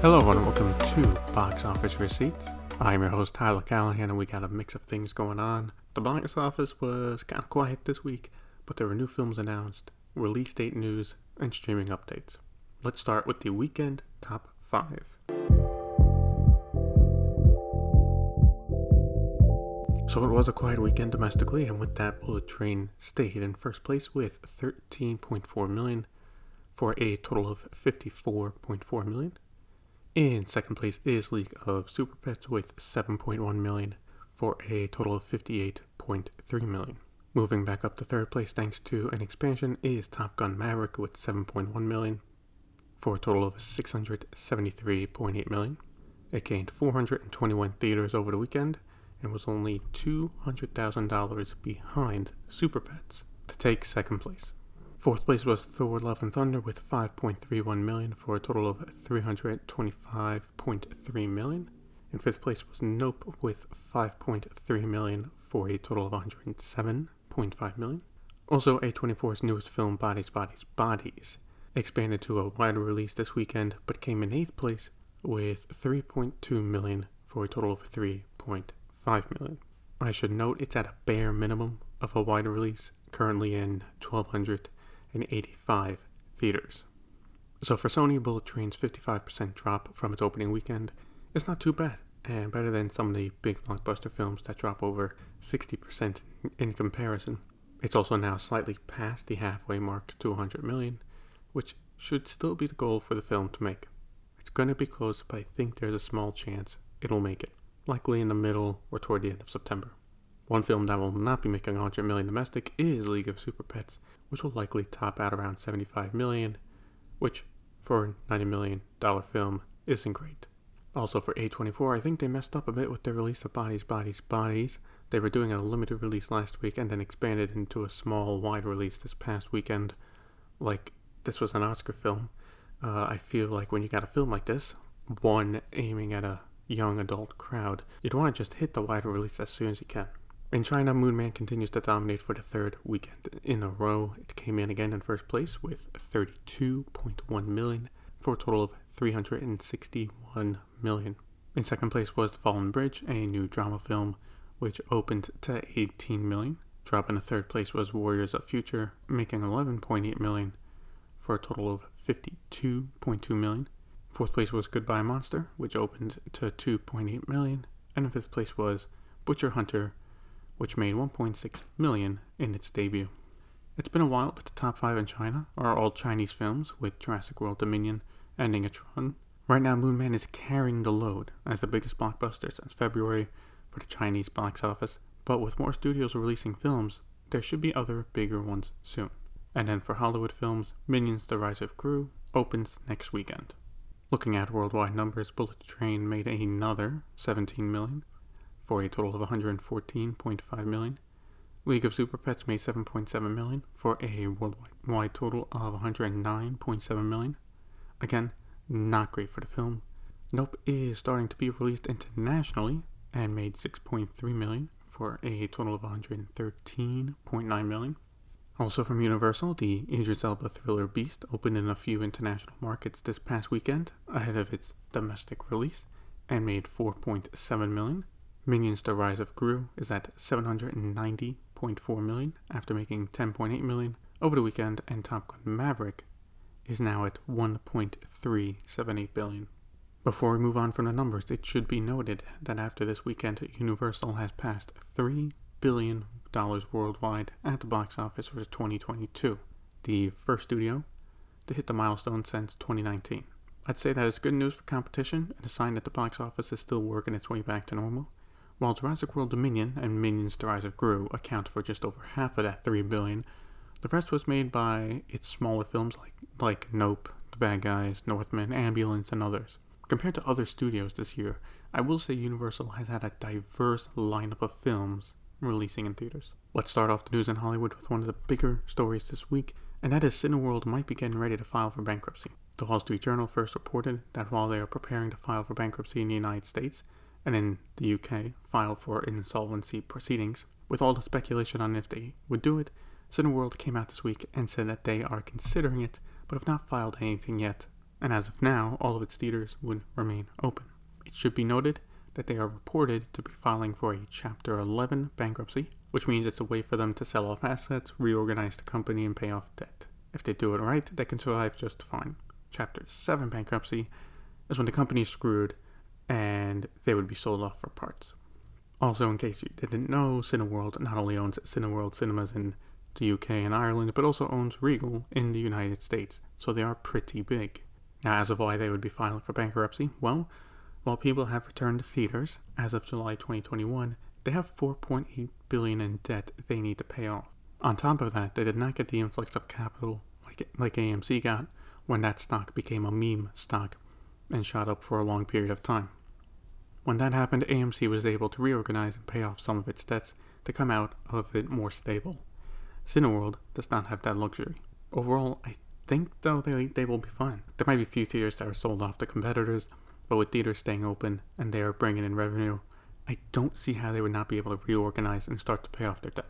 Hello, everyone, and welcome to Box Office Receipts. I'm your host, Tyler Callahan, and we got a mix of things going on. The box office was kind of quiet this week, but there were new films announced, release date news, and streaming updates. Let's start with the weekend top five. So it was a quiet weekend domestically, and with that, Bullet Train stayed in first place with 13.4 million for a total of 54.4 million. In second place is League of Super Pets with 7.1 million for a total of 58.3 million. Moving back up to third place thanks to an expansion is Top Gun Maverick with 7.1 million for a total of 673.8 million. It gained 421 theaters over the weekend and was only $200,000 behind Super Pets to take second place. Fourth place was Thor Love and Thunder with 5.31 million for a total of 325.3 million. In fifth place was Nope with 5.3 million for a total of 107.5 million. Also, A24's newest film, Bodies, Bodies, Bodies, expanded to a wider release this weekend, but came in eighth place with 3.2 million for a total of 3.5 million. I should note it's at a bare minimum of a wider release, currently in 1,285 theaters. So for Sony, Bullet Train's 55% drop from its opening weekend is not too bad, and better than some of the big blockbuster films that drop over 60% in comparison. It's also now slightly past the halfway mark to 100 million, which should still be the goal for the film to make. It's going to be close, but I think there's a small chance it'll make it, likely in the middle or toward the end of September. One film that will not be making 100 million domestic is League of Super Pets, which will likely top out around 75 million, which for a 90 million dollar film isn't great. Also for A24, I think they messed up a bit with their release of Bodies, Bodies, Bodies. They were doing a limited release last week and then expanded into a small, wide release this past weekend. Like this was an Oscar film. Uh, I feel like when you got a film like this, one aiming at a young adult crowd, you'd want to just hit the wider release as soon as you can. In China, Moon Man continues to dominate for the third weekend in a row. It came in again in first place with 32.1 million for a total of 361 million. In second place was The Fallen Bridge, a new drama film which opened to 18 million. Dropping to third place was Warriors of Future, making 11.8 million for a total of 52.2 million. Fourth place was Goodbye Monster, which opened to 2.8 million. And in fifth place was Butcher Hunter, which made 1.6 million in its debut. It's been a while, but the top five in China are all Chinese films, with Jurassic World Dominion ending its run. Right now, Moon Man is carrying the load as the biggest blockbuster since February for the Chinese box office, but with more studios releasing films, there should be other bigger ones soon. And then for Hollywood films, Minions The Rise of Gru opens next weekend. Looking at worldwide numbers, Bullet Train made another 17 million, for a total of 114.5 million. League of Super Pets made 7.7 million for a worldwide total of 109.7 million. Again, not great for the film. Nope is starting to be released internationally and made 6.3 million for a total of 113.9 million. Also from Universal, the Idris Elba thriller Beast opened in a few international markets this past weekend ahead of its domestic release and made 4.7 million. Minions The Rise of Gru is at 790.4 million after making 10.8 million over the weekend, and Top Gun Maverick is now at 1.378 billion. Before we move on from the numbers, it should be noted that after this weekend, Universal has passed $3 billion worldwide at the box office for 2022, the first studio to hit the milestone since 2019. I'd say that is good news for competition and a sign that the box office is still working its way back to normal. While Jurassic World Dominion and Minions The Rise of Gru account for just over half of that 3 billion, the rest was made by its smaller films like, like Nope, The Bad Guys, Northman, Ambulance, and others. Compared to other studios this year, I will say Universal has had a diverse lineup of films releasing in theaters. Let's start off the news in Hollywood with one of the bigger stories this week, and that is Cineworld might be getting ready to file for bankruptcy. The Wall Street Journal first reported that while they are preparing to file for bankruptcy in the United States, and in the UK filed for insolvency proceedings. With all the speculation on if they would do it, Cineworld came out this week and said that they are considering it, but have not filed anything yet and as of now, all of its theaters would remain open. It should be noted that they are reported to be filing for a Chapter 11 bankruptcy, which means it's a way for them to sell off assets, reorganize the company, and pay off debt. If they do it right, they can survive just fine. Chapter 7 bankruptcy is when the company is screwed and they would be sold off for parts. Also, in case you didn't know, Cineworld not only owns Cineworld cinemas in the UK and Ireland, but also owns Regal in the United States, so they are pretty big. Now, as of why they would be filing for bankruptcy, well, while people have returned to theaters as of July 2021, they have 4.8 billion in debt they need to pay off. On top of that, they did not get the influx of capital like like AMC got when that stock became a meme stock and shot up for a long period of time. When that happened, AMC was able to reorganize and pay off some of its debts to come out of it more stable. Cineworld does not have that luxury. Overall, I think though they, they will be fine. There might be a few theaters that are sold off to competitors, but with theaters staying open and they are bringing in revenue, I don't see how they would not be able to reorganize and start to pay off their debt.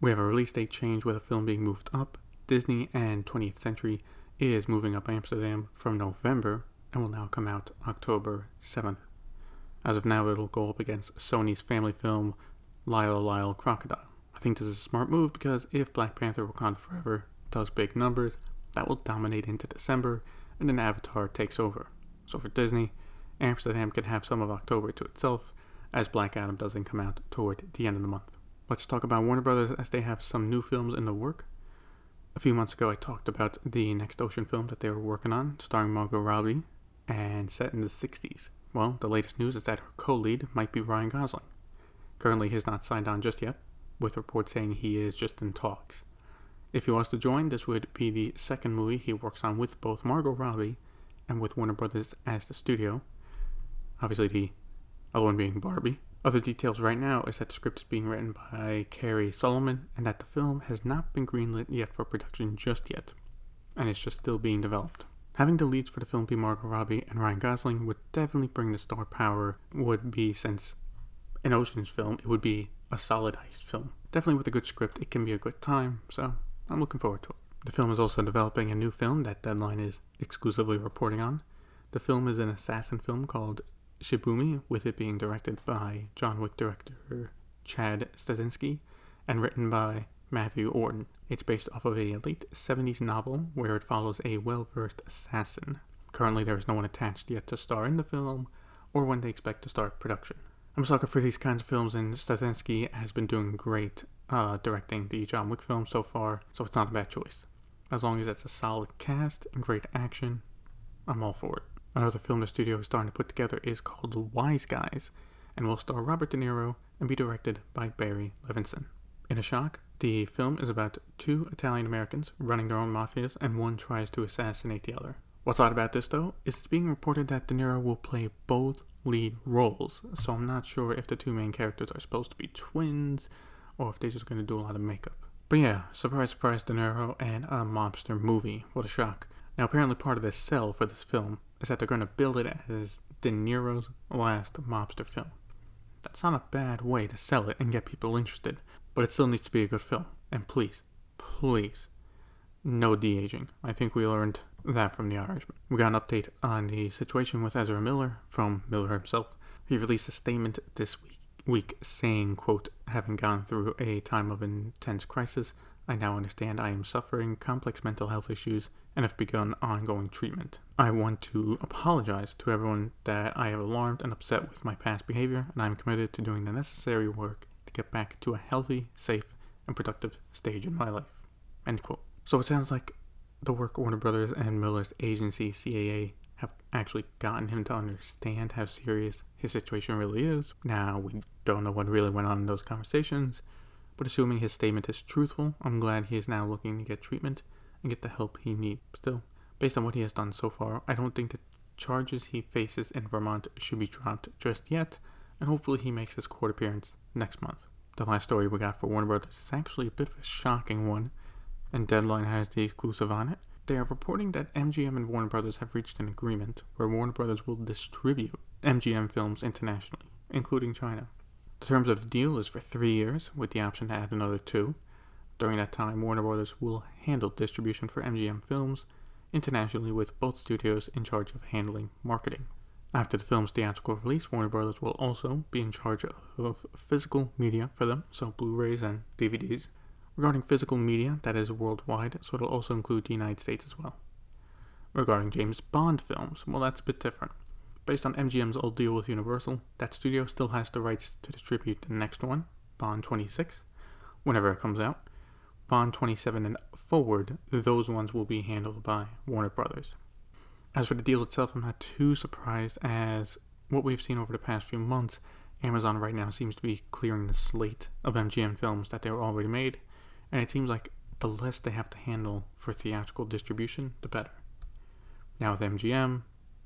We have a release date change with a film being moved up. Disney and 20th Century is moving up Amsterdam from November and will now come out October 7th. As of now, it'll go up against Sony's family film Lyle Lyle Crocodile. I think this is a smart move because if Black Panther Wakanda Forever does big numbers, that will dominate into December and then Avatar takes over. So for Disney, Amsterdam can have some of October to itself as Black Adam doesn't come out toward the end of the month. Let's talk about Warner Brothers as they have some new films in the work. A few months ago, I talked about the next Ocean film that they were working on, starring Margot Robbie and set in the 60s. Well, the latest news is that her co lead might be Ryan Gosling. Currently, he's not signed on just yet, with reports saying he is just in talks. If he was to join, this would be the second movie he works on with both Margot Robbie and with Warner Brothers as the studio. Obviously, the other one being Barbie. Other details right now is that the script is being written by Carey Solomon and that the film has not been greenlit yet for production just yet, and it's just still being developed. Having the leads for the film be Margot Robbie and Ryan Gosling would definitely bring the star power, would be since an Ocean's film, it would be a solid heist film. Definitely with a good script, it can be a good time, so I'm looking forward to it. The film is also developing a new film that Deadline is exclusively reporting on. The film is an assassin film called Shibumi, with it being directed by John Wick director Chad Stahelski and written by Matthew Orton. It's based off of a late 70s novel where it follows a well versed assassin. Currently, there is no one attached yet to star in the film or when they expect to start production. I'm a sucker for these kinds of films, and Stahelski has been doing great uh, directing the John Wick film so far, so it's not a bad choice. As long as it's a solid cast and great action, I'm all for it. Another film the studio is starting to put together is called Wise Guys and will star Robert De Niro and be directed by Barry Levinson. In a shock, the film is about two Italian Americans running their own mafias and one tries to assassinate the other. What's odd about this though is it's being reported that De Niro will play both lead roles, so I'm not sure if the two main characters are supposed to be twins or if they're just going to do a lot of makeup. But yeah, surprise, surprise, De Niro and a mobster movie. What a shock. Now, apparently, part of the sell for this film is that they're going to build it as De Niro's last mobster film. That's not a bad way to sell it and get people interested, but it still needs to be a good film. And please, please, no de aging. I think we learned that from The Irishman. We got an update on the situation with Ezra Miller from Miller himself. He released a statement this week, week saying, quote, having gone through a time of intense crisis, I now understand I am suffering complex mental health issues and have begun ongoing treatment. I want to apologize to everyone that I have alarmed and upset with my past behavior, and I am committed to doing the necessary work to get back to a healthy, safe, and productive stage in my life. End quote. So it sounds like the work Warner Brothers and Miller's agency, CAA, have actually gotten him to understand how serious his situation really is. Now, we don't know what really went on in those conversations, but assuming his statement is truthful, I'm glad he is now looking to get treatment and get the help he needs. Still, based on what he has done so far, I don't think the charges he faces in Vermont should be dropped just yet, and hopefully he makes his court appearance next month. The last story we got for Warner Brothers is actually a bit of a shocking one, and Deadline has the exclusive on it. They are reporting that MGM and Warner Brothers have reached an agreement where Warner Brothers will distribute MGM films internationally, including China. The terms of the deal is for three years, with the option to add another two. During that time, Warner Brothers will handle distribution for MGM films internationally with both studios in charge of handling marketing. After the film's theatrical release, Warner Brothers will also be in charge of physical media for them, so Blu rays and DVDs. Regarding physical media, that is worldwide, so it'll also include the United States as well. Regarding James Bond films, well, that's a bit different. Based on MGM's old deal with Universal, that studio still has the rights to distribute the next one, Bond 26, whenever it comes out. Bond 27 and forward, those ones will be handled by Warner Brothers. As for the deal itself, I'm not too surprised as what we've seen over the past few months, Amazon right now seems to be clearing the slate of MGM films that they were already made, and it seems like the less they have to handle for theatrical distribution, the better. Now with MGM,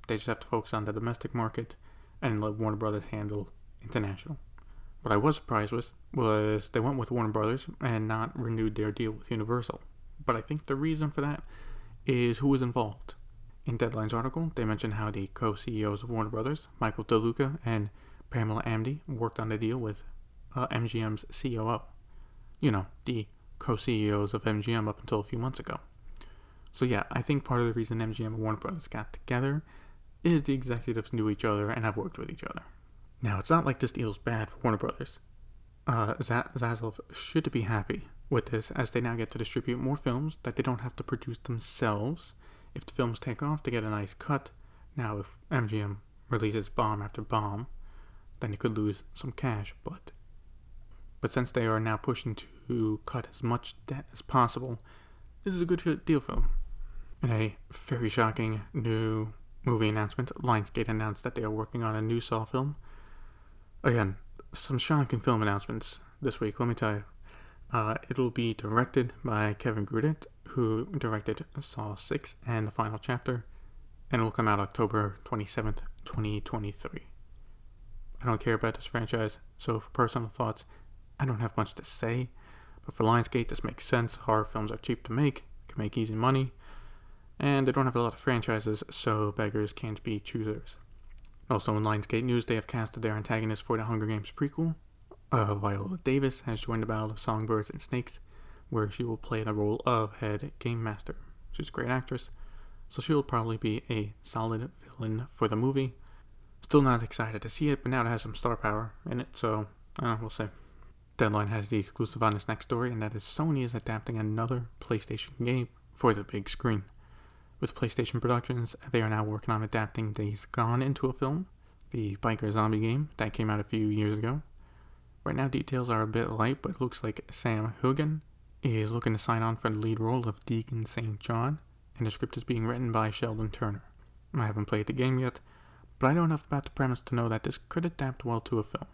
they just have to focus on the domestic market and let Warner Brothers handle international. What I was surprised with was they went with Warner Brothers and not renewed their deal with Universal. But I think the reason for that is who was involved. In Deadline's article, they mentioned how the co CEOs of Warner Brothers, Michael DeLuca and Pamela Abdy, worked on the deal with uh, MGM's COO. You know, the co CEOs of MGM up until a few months ago. So, yeah, I think part of the reason MGM and Warner Brothers got together is the executives knew each other and have worked with each other. Now, it's not like this deal is bad for Warner Brothers. Uh, Zaslav should be happy with this as they now get to distribute more films that they don't have to produce themselves if the films take off, they get a nice cut. Now, if MGM releases bomb after bomb, then they could lose some cash. But but since they are now pushing to cut as much debt as possible, this is a good deal for them. In a very shocking new movie announcement, Lionsgate announced that they are working on a new Saw film. Again, some shocking film announcements this week, let me tell you. Uh, it will be directed by Kevin Greutert, who directed Saw 6 and the final chapter, and it will come out October 27th, 2023. I don't care about this franchise, so for personal thoughts, I don't have much to say, but for Lionsgate, this makes sense. Horror films are cheap to make, can make easy money, and they don't have a lot of franchises, so beggars can't be choosers. Also, in Lionsgate news, they have casted their antagonist for the Hunger Games prequel, uh, Viola Davis has joined the Ballad of Songbirds and Snakes, where she will play the role of head game master. She's a great actress, so she will probably be a solid villain for the movie. Still not excited to see it, but now it has some star power in it, so uh, we'll see. Deadline has the exclusive on this next story, and that is Sony is adapting another PlayStation game for the big screen. With PlayStation Productions, they are now working on adapting Days Gone into a film, the biker zombie game that came out a few years ago. Right now, details are a bit light, but it looks like Sam Heughan is looking to sign on for the lead role of Deacon St. John, and the script is being written by Sheldon Turner. I haven't played the game yet, but I know enough about the premise to know that this could adapt well to a film.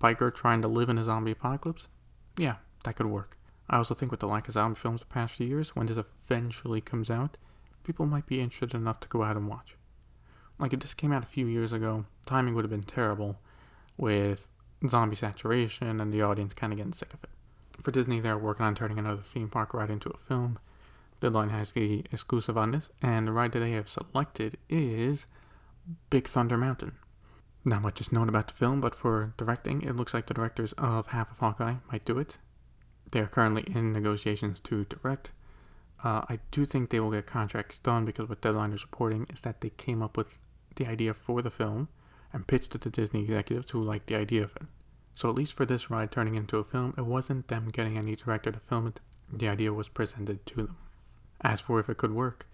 Biker trying to live in a zombie apocalypse? Yeah, that could work. I also think with the lack of zombie films the past few years, when this eventually comes out, people might be interested enough to go out and watch. Like if this came out a few years ago, timing would have been terrible, with zombie saturation and the audience kind of getting sick of it. For Disney, they're working on turning another theme park ride into a film. Deadline has the exclusive on this, and the ride that they have selected is Big Thunder Mountain. Not much is known about the film, but for directing, it looks like the directors of Half of Hawkeye might do it. They are currently in negotiations to direct. Uh, I do think they will get contracts done because what Deadline is reporting is that they came up with the idea for the film and pitched it to Disney executives who liked the idea of it. So, at least for this ride turning into a film, it wasn't them getting any director to film it, the idea was presented to them. As for if it could work,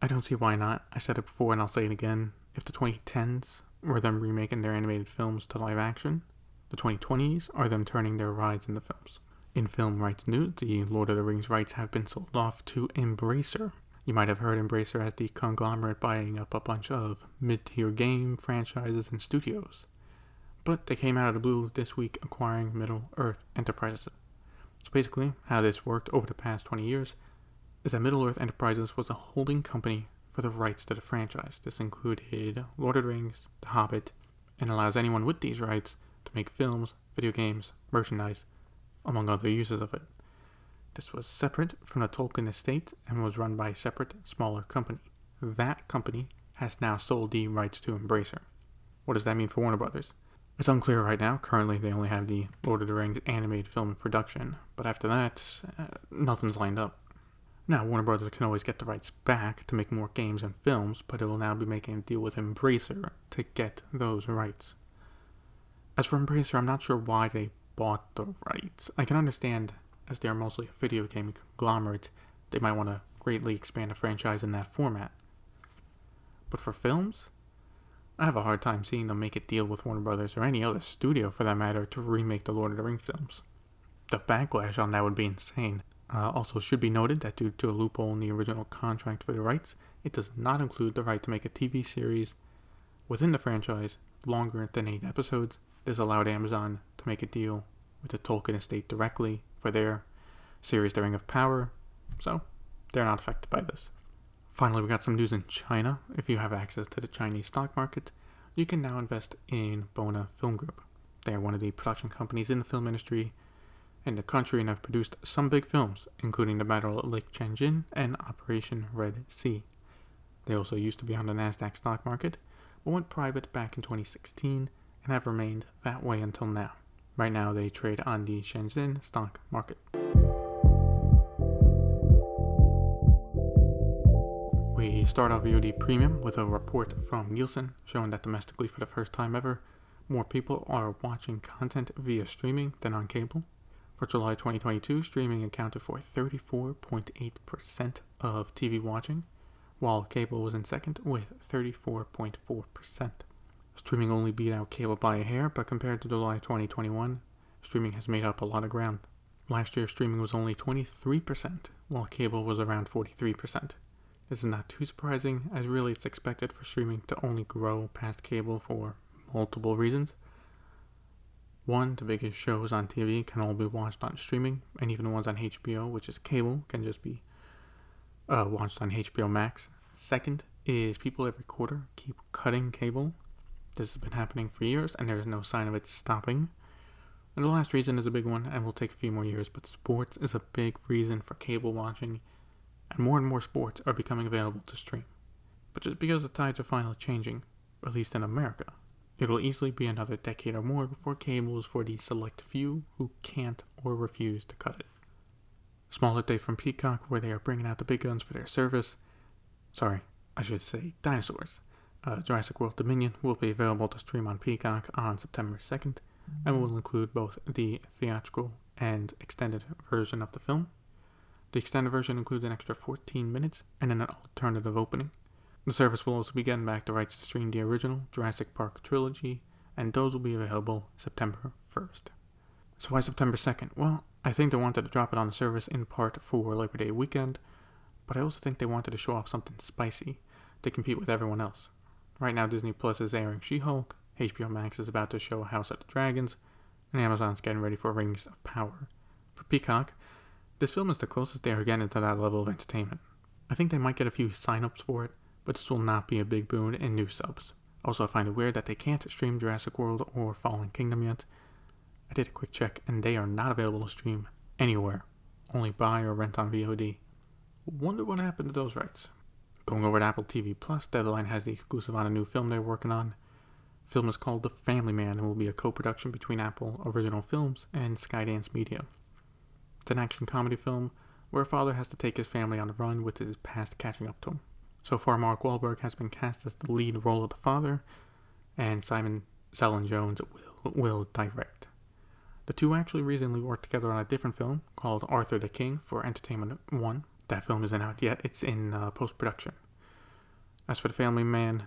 I don't see why not. I said it before and I'll say it again. If the 2010s were them remaking their animated films to live action, the 2020s are them turning their rides into films. In film rights news, the Lord of the Rings rights have been sold off to Embracer, you might have heard Embracer as the conglomerate buying up a bunch of mid tier game franchises and studios. They came out of the blue this week acquiring Middle Earth Enterprises. So basically, how this worked over the past 20 years is that Middle Earth Enterprises was a holding company for the rights to the franchise. This included Lord of the Rings, The Hobbit, and allows anyone with these rights to make films, video games, merchandise, among other uses of it. This was separate from the Tolkien estate and was run by a separate, smaller company. That company has now sold the rights to Embracer. What does that mean for Warner Brothers? It's unclear right now. Currently, they only have the Lord of the Rings animated film in production, but after that, uh, nothing's lined up. Now, Warner Brothers can always get the rights back to make more games and films, but it will now be making a deal with Embracer to get those rights. As for Embracer, I'm not sure why they bought the rights. I can understand, as they are mostly a video game conglomerate, they might want to greatly expand a franchise in that format. But for films, I have a hard time seeing them make a deal with Warner Brothers or any other studio for that matter to remake the Lord of the Rings films. The backlash on that would be insane. Uh, also, should be noted that due to a loophole in the original contract for the rights, it does not include the right to make a TV series within the franchise longer than eight episodes. This allowed Amazon to make a deal with the Tolkien estate directly for their series The Ring of Power, so they're not affected by this. Finally, we got some news in China. If you have access to the Chinese stock market, you can now invest in Bona Film Group. They are one of the production companies in the film industry in the country and have produced some big films, including The Battle at Lake Changjin and Operation Red Sea. They also used to be on the Nasdaq stock market, but went private back in 2016 and have remained that way until now. Right now, they trade on the Shenzhen stock market. Start our VOD premium with a report from Nielsen showing that domestically, for the first time ever, more people are watching content via streaming than on cable. For July 2022, streaming accounted for 34.8% of TV watching, while cable was in second with 34.4%. Streaming only beat out cable by a hair, but compared to July 2021, streaming has made up a lot of ground. Last year, streaming was only 23%, while cable was around 43%. This is not too surprising, as really it's expected for streaming to only grow past cable for multiple reasons. One, the biggest shows on TV can all be watched on streaming, and even the ones on HBO, which is cable, can just be uh, watched on HBO Max. Second is people every quarter keep cutting cable. This has been happening for years, and there is no sign of it stopping. And the last reason is a big one, and will take a few more years, but sports is a big reason for cable watching and more and more sports are becoming available to stream. But just because the tides are finally changing, at least in America, it will easily be another decade or more before cable is for the select few who can't or refuse to cut it. Small update from Peacock where they are bringing out the big guns for their service. Sorry, I should say dinosaurs. Uh, Jurassic World Dominion will be available to stream on Peacock on September 2nd and will include both the theatrical and extended version of the film. The extended version includes an extra 14 minutes and an alternative opening. The service will also be getting back the rights to stream the original Jurassic Park trilogy, and those will be available September 1st. So why September 2nd? Well, I think they wanted to drop it on the service in part for Labor Day weekend, but I also think they wanted to show off something spicy to compete with everyone else. Right now, Disney Plus is airing She Hulk, HBO Max is about to show House of the Dragons, and Amazon's getting ready for Rings of Power. For Peacock, this film is the closest they are getting to that level of entertainment. I think they might get a few sign-ups for it, but this will not be a big boon in new subs. Also, I find it weird that they can't stream Jurassic World or Fallen Kingdom yet. I did a quick check, and they are not available to stream anywhere, only buy or rent on VOD. Wonder what happened to those rights. Going over to Apple TV Plus, Deadline has the exclusive on a new film they're working on. The film is called The Family Man and will be a co-production between Apple Original Films and Skydance Media. An action comedy film where a father has to take his family on the run with his past catching up to him. So far, Mark Wahlberg has been cast as the lead role of the father, and Simon Cellan Jones will, will direct. The two actually recently worked together on a different film called Arthur the King for Entertainment One. That film isn't out yet, it's in uh, post production. As for The Family Man,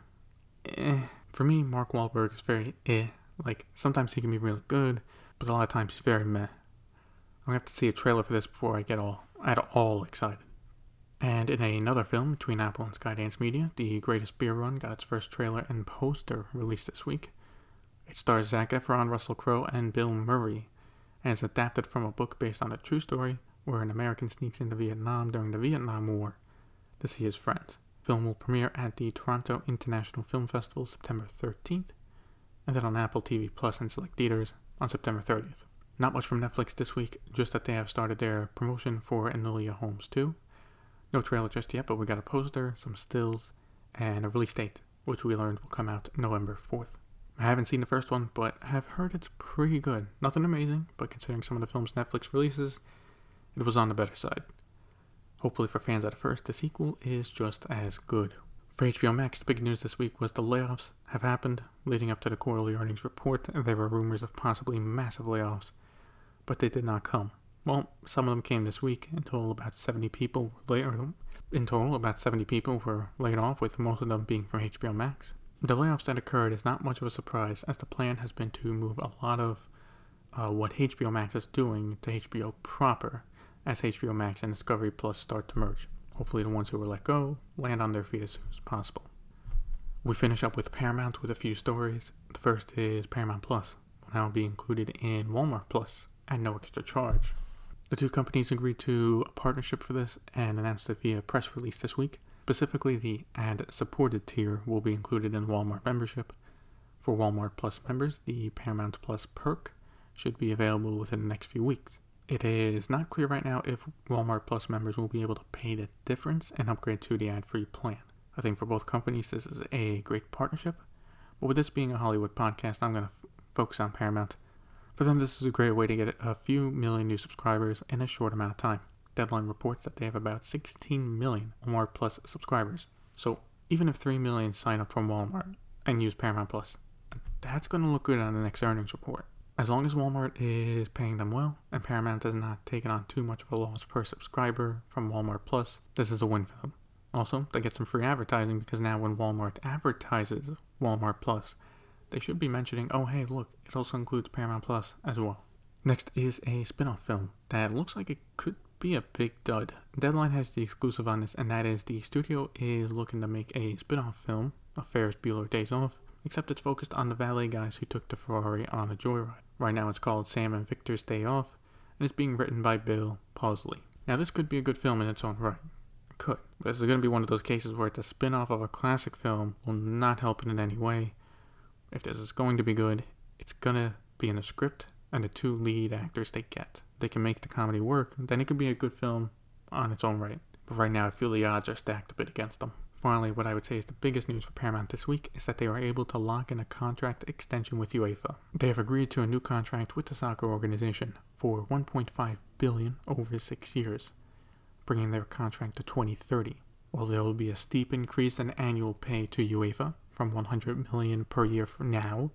eh, for me, Mark Wahlberg is very eh. Like, sometimes he can be really good, but a lot of times he's very meh. Gonna have to see a trailer for this before I get all at all excited. And in another film between Apple and Skydance Media, The Greatest Beer Run got its first trailer and poster released this week. It stars Zac Efron, Russell Crowe, and Bill Murray, and is adapted from a book based on a true story where an American sneaks into Vietnam during the Vietnam War to see his friends. film will premiere at the Toronto International Film Festival September 13th, and then on Apple TV Plus and select theaters on September 30th. Not much from Netflix this week, just that they have started their promotion for Enola Holmes 2. No trailer just yet, but we got a poster, some stills, and a release date, which we learned will come out November 4th. I haven't seen the first one, but have heard it's pretty good. Nothing amazing, but considering some of the films Netflix releases, it was on the better side. Hopefully, for fans at first, the sequel is just as good. For HBO Max, the big news this week was the layoffs have happened. Leading up to the quarterly earnings report, there were rumors of possibly massive layoffs, but they did not come. Well, some of them came this week. In total, about 70 people were laid, in total, about 70 people were laid off, with most of them being from HBO Max. The layoffs that occurred is not much of a surprise, as the plan has been to move a lot of uh, what HBO Max is doing to HBO proper, as HBO Max and Discovery Plus start to merge. Hopefully, the ones who were let go land on their feet as soon as possible. We finish up with Paramount with a few stories. The first is Paramount Plus will now be included in Walmart Plus at no extra charge. The two companies agreed to a partnership for this and announced it via press release this week. Specifically, the ad supported tier will be included in Walmart membership. For Walmart Plus members, the Paramount Plus perk should be available within the next few weeks. It is not clear right now if Walmart Plus members will be able to pay the difference and upgrade to the ad free plan. I think for both companies, this is a great partnership. But with this being a Hollywood podcast, I'm going to f- focus on Paramount for them, this is a great way to get a few million new subscribers in a short amount of time. Deadline reports that they have about 16 million Walmart Plus subscribers. So even if 3 million sign up from Walmart and use Paramount Plus, that's going to look good on the next earnings report. As long as Walmart is paying them well and Paramount has not taken on too much of a loss per subscriber from Walmart Plus, this is a win for them. Also, they get some free advertising because now when Walmart advertises Walmart Plus, they should be mentioning, oh hey, look, it also includes Paramount Plus as well. Next is a spin off film that looks like it could be a big dud. Deadline has the exclusive on this, and that is the studio is looking to make a spin off film of Ferris Bueller Days Off, except it's focused on the valet guys who took the Ferrari on a joyride. Right now it's called Sam and Victor's Day Off, and it's being written by Bill Posley. Now, this could be a good film in its own right. It could. But this is going to be one of those cases where it's a spin off of a classic film, will not help it in any way, if this is going to be good, it's gonna be in the script and the two lead actors they get. They can make the comedy work, then it could be a good film on its own right. But right now, I feel the odds are stacked a bit against them. Finally, what I would say is the biggest news for Paramount this week is that they are able to lock in a contract extension with UEFA. They have agreed to a new contract with the soccer organization for 1.5 billion over 6 years, bringing their contract to 2030. While there will be a steep increase in annual pay to UEFA, from 100 million per year from now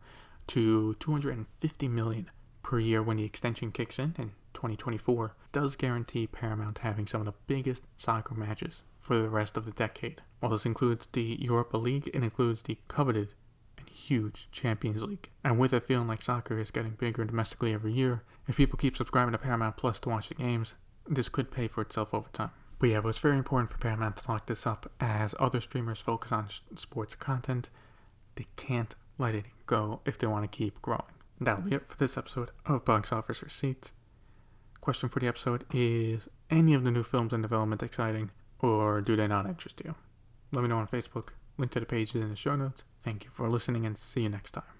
to 250 million per year when the extension kicks in in 2024 does guarantee Paramount having some of the biggest soccer matches for the rest of the decade. While this includes the Europa League, it includes the coveted and huge Champions League. And with it feeling like soccer is getting bigger domestically every year, if people keep subscribing to Paramount Plus to watch the games, this could pay for itself over time. But yeah, it was very important for Paramount to lock this up as other streamers focus on sports content. They can't let it go if they want to keep growing. That'll be it for this episode of Box Office Receipts. Question for the episode is any of the new films in development exciting or do they not interest you? Let me know on Facebook. Link to the page is in the show notes. Thank you for listening and see you next time.